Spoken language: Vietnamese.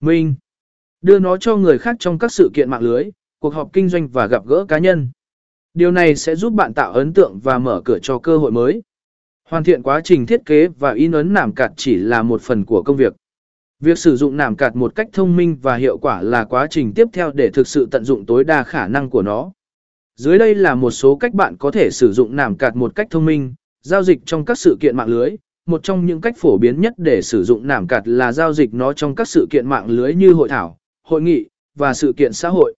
Minh. Đưa nó cho người khác trong các sự kiện mạng lưới, cuộc họp kinh doanh và gặp gỡ cá nhân. Điều này sẽ giúp bạn tạo ấn tượng và mở cửa cho cơ hội mới. Hoàn thiện quá trình thiết kế và in ấn nảm cạt chỉ là một phần của công việc. Việc sử dụng nảm cạt một cách thông minh và hiệu quả là quá trình tiếp theo để thực sự tận dụng tối đa khả năng của nó. Dưới đây là một số cách bạn có thể sử dụng nảm cạt một cách thông minh, giao dịch trong các sự kiện mạng lưới. Một trong những cách phổ biến nhất để sử dụng nảm cạt là giao dịch nó trong các sự kiện mạng lưới như hội thảo, hội nghị và sự kiện xã hội.